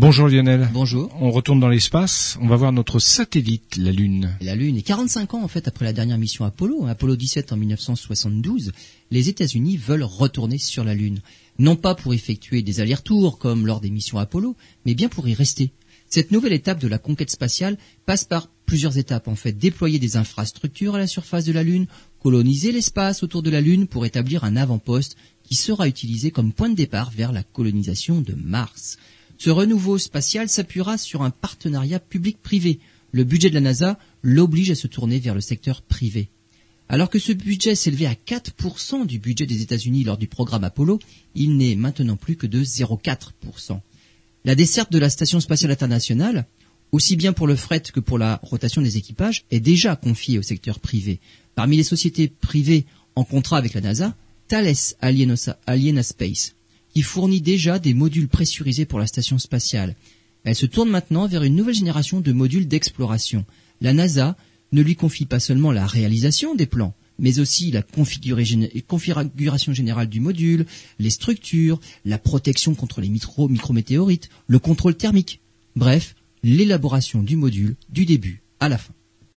Bonjour Lionel. Bonjour. On retourne dans l'espace, on va voir notre satellite, la Lune. La Lune est 45 ans en fait après la dernière mission Apollo, hein, Apollo 17 en 1972, les États-Unis veulent retourner sur la Lune. Non pas pour effectuer des allers-retours comme lors des missions Apollo, mais bien pour y rester. Cette nouvelle étape de la conquête spatiale passe par plusieurs étapes en fait. Déployer des infrastructures à la surface de la Lune, coloniser l'espace autour de la Lune pour établir un avant-poste qui sera utilisé comme point de départ vers la colonisation de Mars. Ce renouveau spatial s'appuiera sur un partenariat public-privé. Le budget de la NASA l'oblige à se tourner vers le secteur privé. Alors que ce budget s'élevait à 4% du budget des États-Unis lors du programme Apollo, il n'est maintenant plus que de 0,4%. La desserte de la Station spatiale internationale, aussi bien pour le fret que pour la rotation des équipages, est déjà confiée au secteur privé. Parmi les sociétés privées en contrat avec la NASA, Thales Aliena Space qui fournit déjà des modules pressurisés pour la station spatiale. Elle se tourne maintenant vers une nouvelle génération de modules d'exploration. La NASA ne lui confie pas seulement la réalisation des plans, mais aussi la configuration générale du module, les structures, la protection contre les micrométéorites, le contrôle thermique. Bref, l'élaboration du module du début à la fin.